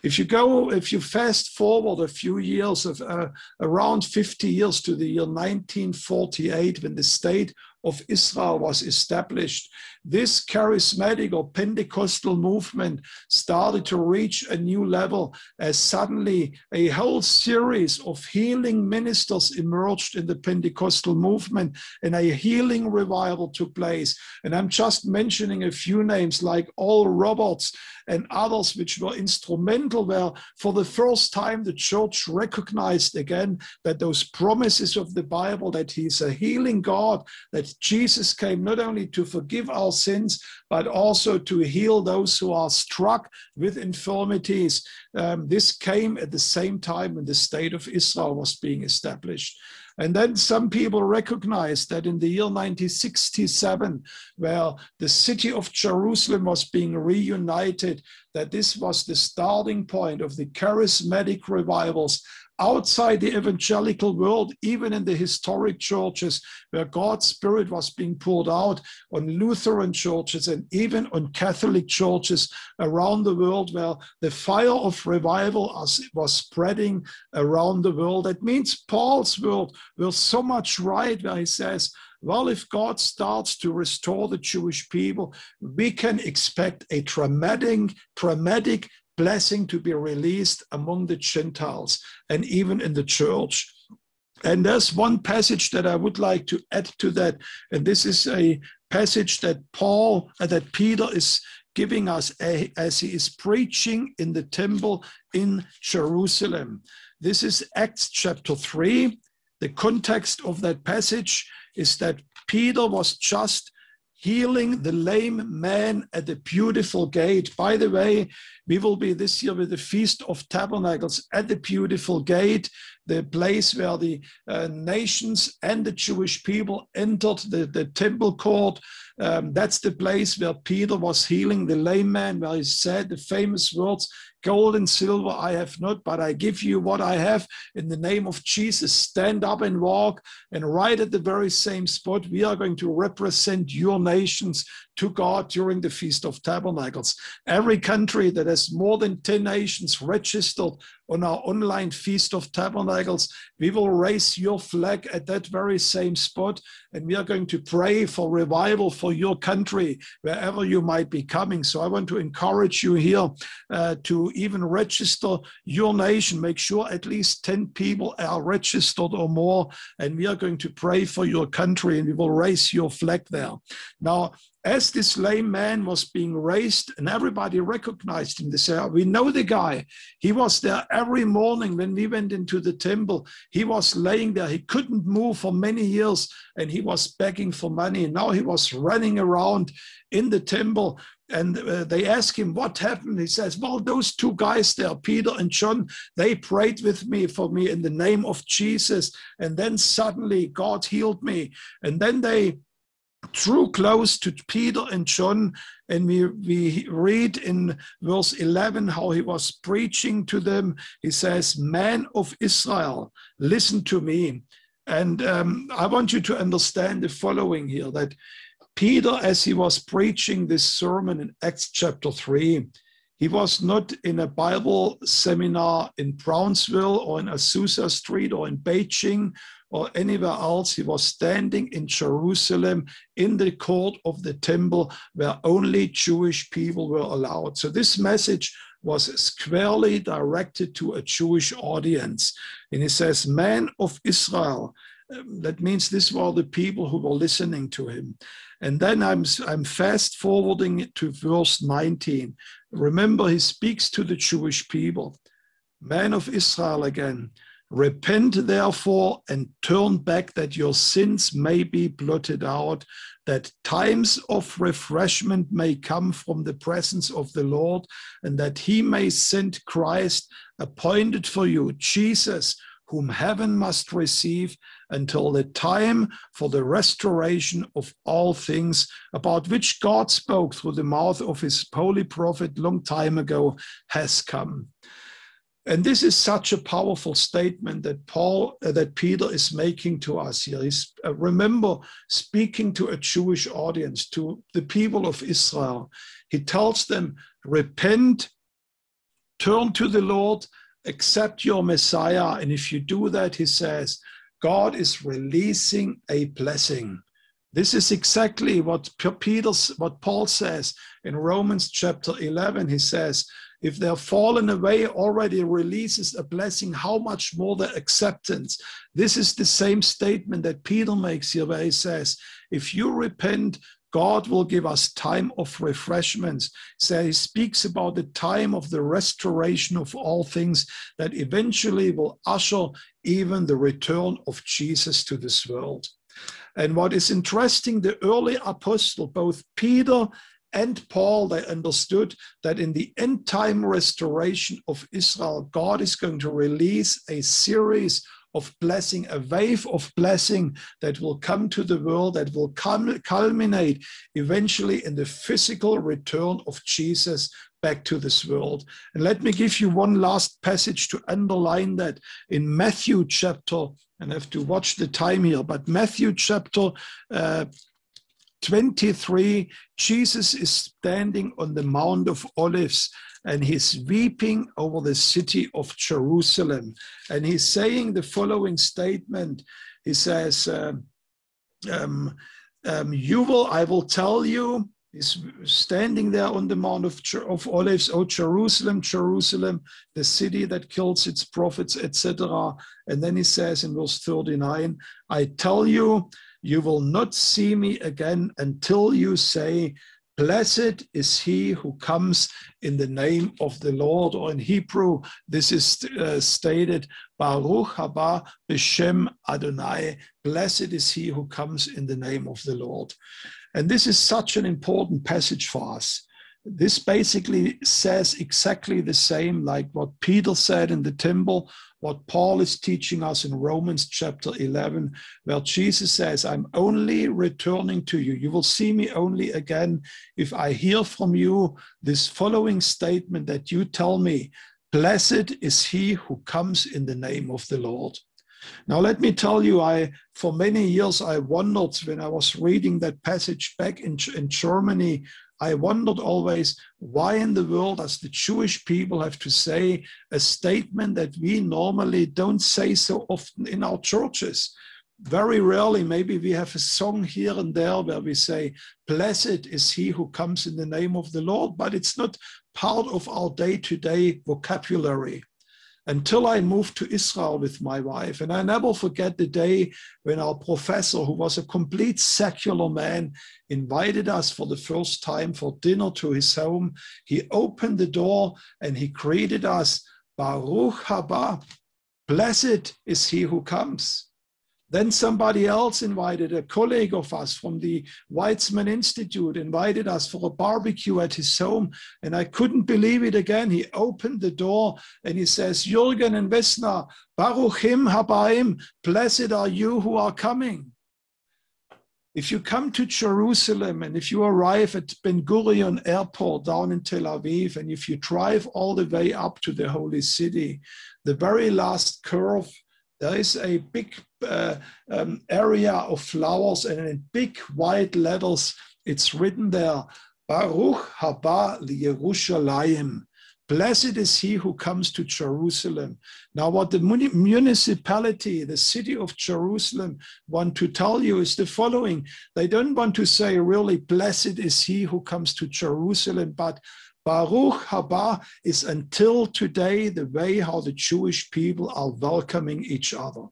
If you go, if you fast forward a few years of uh, around 50 years to the year 1948, when the state of Israel was established, this charismatic or Pentecostal movement started to reach a new level as suddenly a whole series of healing ministers emerged in the Pentecostal movement and a healing revival took place. And I'm just mentioning a few names like Oral Roberts and others which were instrumental where for the first time the church recognized again that those promises of the Bible that he's a healing God, that Jesus came not only to forgive our sins, but also to heal those who are struck with infirmities. Um, this came at the same time when the state of Israel was being established. And then some people recognized that in the year 1967, where the city of Jerusalem was being reunited, that this was the starting point of the charismatic revivals outside the evangelical world, even in the historic churches where God's Spirit was being poured out on Lutheran churches and even on Catholic churches around the world, where the fire of revival was spreading around the world. That means Paul's world was so much right where he says, well, if God starts to restore the Jewish people, we can expect a dramatic, dramatic blessing to be released among the Gentiles and even in the church. And there's one passage that I would like to add to that. And this is a passage that Paul, uh, that Peter is giving us a, as he is preaching in the temple in Jerusalem. This is Acts chapter 3. The context of that passage is that Peter was just healing the lame man at the beautiful gate. By the way, we will be this year with the Feast of Tabernacles at the beautiful gate, the place where the uh, nations and the Jewish people entered the, the temple court. Um, that's the place where Peter was healing the lame man, where he said the famous words, Gold and silver I have not, but I give you what I have. In the name of Jesus, stand up and walk. And right at the very same spot, we are going to represent your nations to God during the Feast of Tabernacles. Every country that has more than 10 nations registered on our online Feast of Tabernacles, we will raise your flag at that very same spot. And we are going to pray for revival for your country, wherever you might be coming. So I want to encourage you here uh, to even register your nation. Make sure at least 10 people are registered or more. And we are going to pray for your country and we will raise your flag there. Now, as this lame man was being raised and everybody recognized him, they said, We know the guy. He was there every morning when we went into the temple. He was laying there. He couldn't move for many years and he was begging for money. Now he was running around in the temple and uh, they ask him what happened he says well those two guys there peter and john they prayed with me for me in the name of jesus and then suddenly god healed me and then they drew close to Peter and John, and we, we read in verse 11 how he was preaching to them. He says, Man of Israel, listen to me. And um, I want you to understand the following here that Peter, as he was preaching this sermon in Acts chapter 3, he was not in a Bible seminar in Brownsville or in Azusa Street or in Beijing or anywhere else. He was standing in Jerusalem in the court of the temple where only Jewish people were allowed. So this message was squarely directed to a Jewish audience. And he says, Man of Israel. Um, that means these were the people who were listening to him. And then I'm, I'm fast forwarding to verse 19. Remember, he speaks to the Jewish people. Man of Israel again, Repent therefore and turn back that your sins may be blotted out, that times of refreshment may come from the presence of the Lord, and that he may send Christ appointed for you, Jesus, whom heaven must receive until the time for the restoration of all things, about which God spoke through the mouth of his holy prophet long time ago, has come. And this is such a powerful statement that Paul, uh, that Peter is making to us here. He's, uh, remember, speaking to a Jewish audience, to the people of Israel. He tells them, repent, turn to the Lord, accept your Messiah. And if you do that, he says, God is releasing a blessing. This is exactly what Peter's, what Paul says in Romans chapter 11. He says, if they're fallen away already releases a blessing, how much more the acceptance? This is the same statement that Peter makes here, where he says, If you repent, God will give us time of refreshments. So he speaks about the time of the restoration of all things that eventually will usher even the return of Jesus to this world. And what is interesting, the early apostle, both Peter and Paul, they understood that in the end time restoration of Israel, God is going to release a series of blessing, a wave of blessing that will come to the world, that will culminate eventually in the physical return of Jesus back to this world. And let me give you one last passage to underline that in Matthew chapter, and I have to watch the time here, but Matthew chapter uh, 23, Jesus is standing on the Mount of Olives and he's weeping over the city of Jerusalem. And he's saying the following statement He says, um, um, um, You will, I will tell you, he's standing there on the Mount of, of Olives, oh Jerusalem, Jerusalem, the city that kills its prophets, etc. And then he says in verse 39, I tell you, you will not see me again until you say, Blessed is he who comes in the name of the Lord, or in Hebrew, this is uh, stated, Baruch haba b'shem Adonai. Blessed is he who comes in the name of the Lord. And this is such an important passage for us. This basically says exactly the same like what Peter said in the temple what Paul is teaching us in Romans chapter 11, where Jesus says, I'm only returning to you. You will see me only again if I hear from you this following statement that you tell me, Blessed is he who comes in the name of the Lord. Now, let me tell you, I for many years I wondered when I was reading that passage back in, in Germany I wondered always why in the world does the Jewish people have to say a statement that we normally don't say so often in our churches? Very rarely, maybe we have a song here and there where we say, Blessed is he who comes in the name of the Lord, but it's not part of our day to day vocabulary until I moved to Israel with my wife. And I never forget the day when our professor, who was a complete secular man, invited us for the first time for dinner to his home. He opened the door and he greeted us, Baruch haba, blessed is he who comes. Then somebody else invited, a colleague of us from the Weizmann Institute, invited us for a barbecue at his home. And I couldn't believe it again. He opened the door and he says, Jürgen and Vesna, Baruchim Habaim, blessed are you who are coming. If you come to Jerusalem and if you arrive at Ben Gurion Airport down in Tel Aviv, and if you drive all the way up to the holy city, the very last curve there is a big uh, um, area of flowers and in big white letters it's written there Baruch haba liyerushalayim Blessed is he who comes to Jerusalem. Now, what the municipality, the city of Jerusalem, want to tell you is the following. They don't want to say, really, blessed is he who comes to Jerusalem, but Baruch haba is until today the way how the Jewish people are welcoming each other.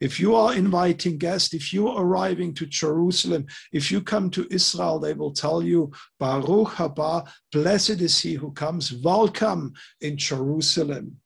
If you are inviting guests, if you are arriving to Jerusalem, if you come to Israel, they will tell you, Baruch haba, blessed is he who comes, welcome in Jerusalem.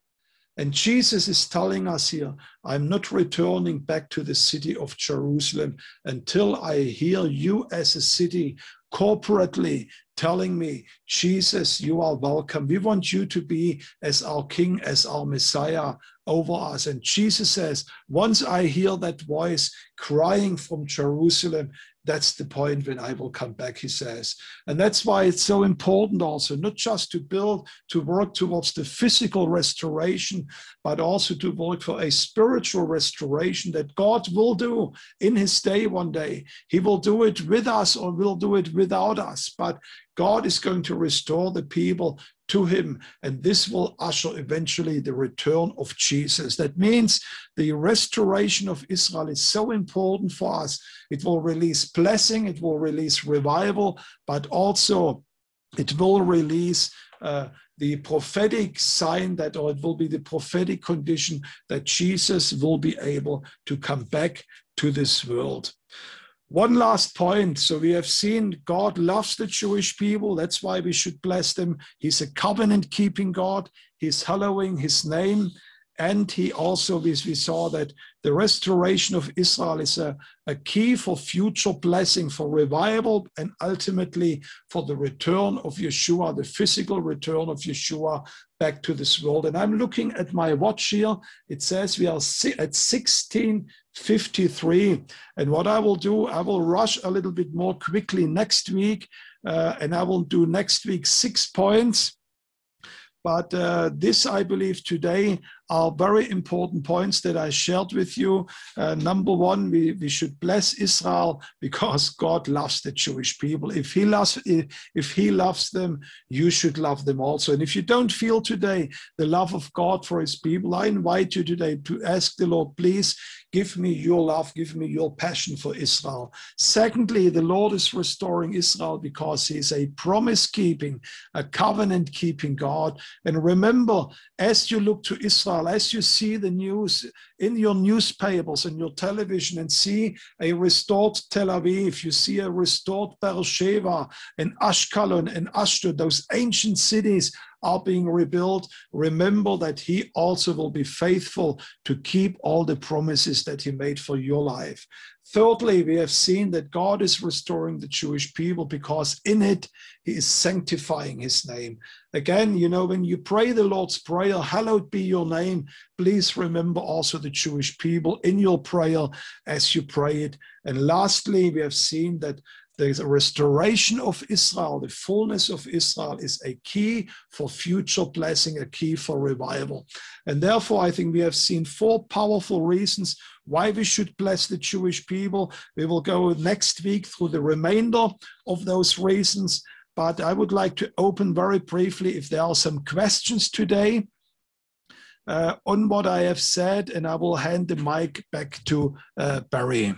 And Jesus is telling us here, I'm not returning back to the city of Jerusalem until I hear you as a city corporately telling me, Jesus, you are welcome. We want you to be as our King, as our Messiah over us. And Jesus says, once I hear that voice crying from Jerusalem, that's the point when I will come back, he says. And that's why it's so important also, not just to build, to work towards the physical restoration, but also to work for a spiritual restoration that God will do in his day one day. He will do it with us or will do it without us. But God is going to restore the people to him. And this will usher eventually the return of Jesus. That means the restoration of Israel is so important for us. It will release blessing, it will release revival, but also it will release uh, the prophetic sign that, or it will be the prophetic condition that Jesus will be able to come back to this world. One last point. So we have seen God loves the Jewish people. That's why we should bless them. He's a covenant keeping God. He's hallowing his name. And he also, we, we saw that the restoration of Israel is a, a key for future blessing, for revival, and ultimately for the return of Yeshua, the physical return of Yeshua back to this world. And I'm looking at my watch here. It says we are at 1653. And what I will do, I will rush a little bit more quickly next week. Uh, and I will do next week six points but uh, this, I believe, today are very important points that I shared with you. Uh, number one, we, we should bless Israel because God loves the Jewish people. If He loves if He loves them, you should love them also. And if you don't feel today the love of God for His people, I invite you today to ask the Lord, please Give me your love, give me your passion for Israel. Secondly, the Lord is restoring Israel because He is a promise keeping, a covenant keeping God. And remember, as you look to Israel, as you see the news in your newspapers and your television and see a restored Tel Aviv, you see a restored Beersheba and Ashkelon and Ashdod, those ancient cities are being rebuilt, remember that He also will be faithful to keep all the promises that He made for your life. Thirdly, we have seen that God is restoring the Jewish people because in it He is sanctifying His name. Again, you know, when you pray the Lord's Prayer, hallowed be your name, please remember also the Jewish people in your prayer as you pray it. And lastly, we have seen that the restoration of Israel, the fullness of Israel is a key for future blessing, a key for revival. And therefore, I think we have seen four powerful reasons why we should bless the Jewish people. We will go next week through the remainder of those reasons. But I would like to open very briefly if there are some questions today. Uh, on what I have said, and I will hand the mic back to uh, Barry.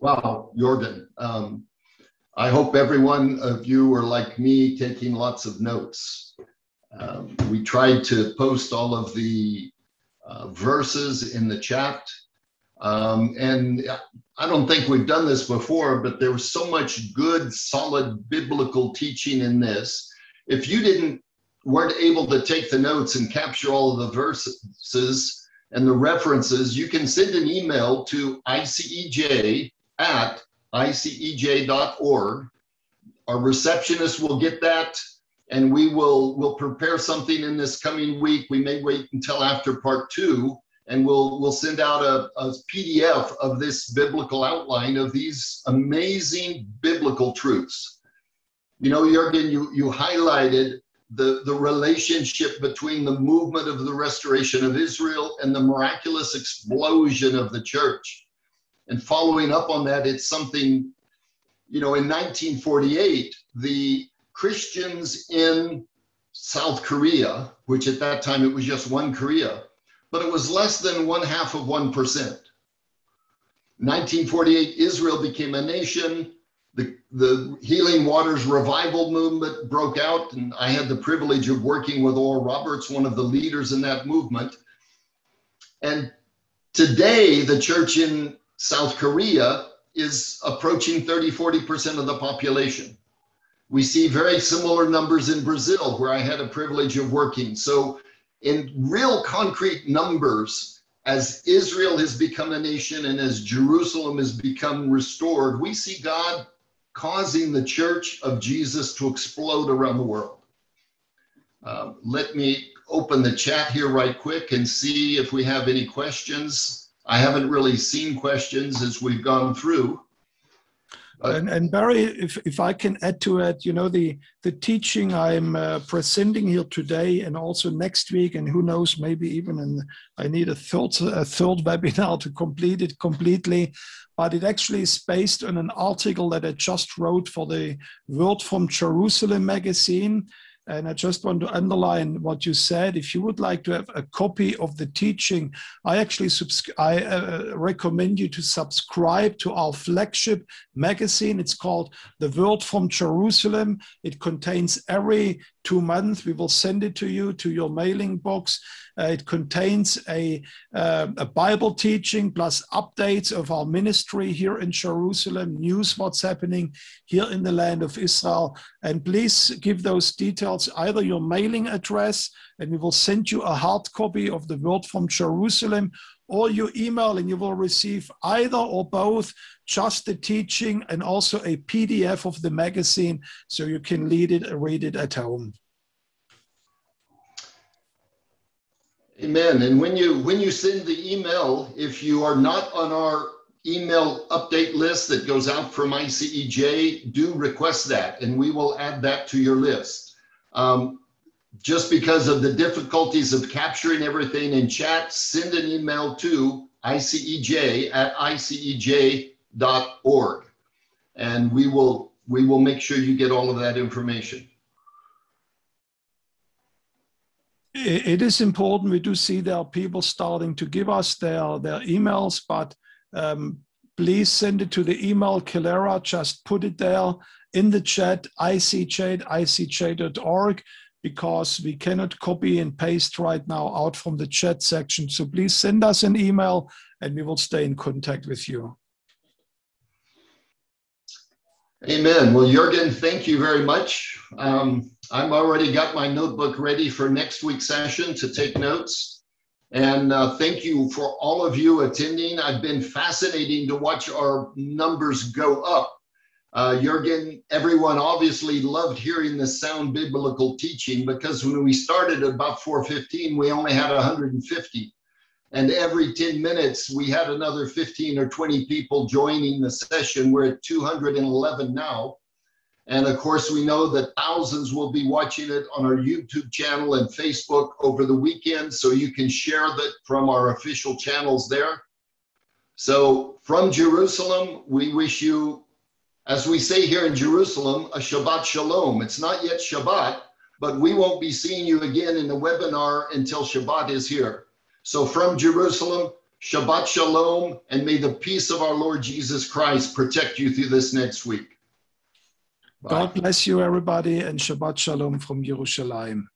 Wow, Jürgen. Um, I hope every one of you are like me, taking lots of notes. Um, we tried to post all of the uh, verses in the chat. Um, and I don't think we've done this before, but there was so much good, solid biblical teaching in this. If you didn't weren't able to take the notes and capture all of the verses and the references, you can send an email to ICEJ at icej.org. Our receptionist will get that and we will will prepare something in this coming week. We may wait until after part two and we'll we'll send out a, a PDF of this biblical outline of these amazing biblical truths. You know, Jürgen, you, you highlighted the, the relationship between the movement of the restoration of Israel and the miraculous explosion of the church. And following up on that, it's something, you know, in 1948, the Christians in South Korea, which at that time it was just one Korea, but it was less than one half of 1%. 1948, Israel became a nation. The, the Healing Waters revival movement broke out, and I had the privilege of working with Oral Roberts, one of the leaders in that movement. And today, the church in South Korea is approaching 30, 40% of the population. We see very similar numbers in Brazil, where I had a privilege of working. So, in real concrete numbers, as Israel has become a nation and as Jerusalem has become restored, we see God causing the church of Jesus to explode around the world. Uh, let me open the chat here right quick and see if we have any questions. I haven't really seen questions as we've gone through. And, and, Barry, if, if I can add to it, you know, the, the teaching I'm uh, presenting here today and also next week, and who knows, maybe even in, I need a third, a third webinar to complete it completely. But it actually is based on an article that I just wrote for the Word from Jerusalem magazine. And I just want to underline what you said. If you would like to have a copy of the teaching, I actually subs- I uh, recommend you to subscribe to our flagship magazine. It's called The Word from Jerusalem. It contains every two months. We will send it to you to your mailing box. Uh, it contains a, uh, a Bible teaching plus updates of our ministry here in Jerusalem, news what's happening here in the land of Israel. And please give those details, either your mailing address, and we will send you a hard copy of the word from Jerusalem, or your email, and you will receive either or both just the teaching and also a PDF of the magazine so you can read it, read it at home. Amen. And when you when you send the email, if you are not on our email update list that goes out from ICEJ, do request that, and we will add that to your list. Um, just because of the difficulties of capturing everything in chat, send an email to ICEJ at icej.org, and we will we will make sure you get all of that information. it is important. We do see there are people starting to give us their, their emails, but um, please send it to the email Calera. Just put it there in the chat ICEJ at icej.org because we cannot copy and paste right now out from the chat section. So please send us an email and we will stay in contact with you. Amen. Well, Jürgen, thank you very much. Um, I've already got my notebook ready for next week's session to take notes. And uh, thank you for all of you attending. I've been fascinating to watch our numbers go up. Uh, Jürgen, everyone obviously loved hearing the sound biblical teaching because when we started about 415, we only had 150. And every 10 minutes, we had another 15 or 20 people joining the session. We're at 211 now. And of course, we know that thousands will be watching it on our YouTube channel and Facebook over the weekend. So you can share that from our official channels there. So from Jerusalem, we wish you, as we say here in Jerusalem, a Shabbat Shalom. It's not yet Shabbat, but we won't be seeing you again in the webinar until Shabbat is here. So from Jerusalem, Shabbat Shalom, and may the peace of our Lord Jesus Christ protect you through this next week. Bye. God bless you, everybody, and Shabbat Shalom from Jerusalem.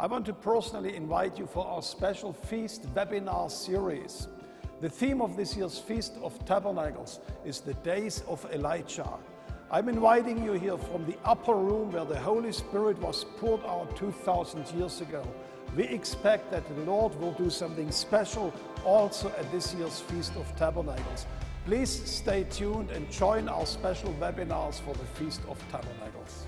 I want to personally invite you for our special feast webinar series. The theme of this year's Feast of Tabernacles is the days of Elijah. I'm inviting you here from the upper room where the Holy Spirit was poured out 2,000 years ago. We expect that the Lord will do something special also at this year's Feast of Tabernacles. Please stay tuned and join our special webinars for the Feast of Tabernacles.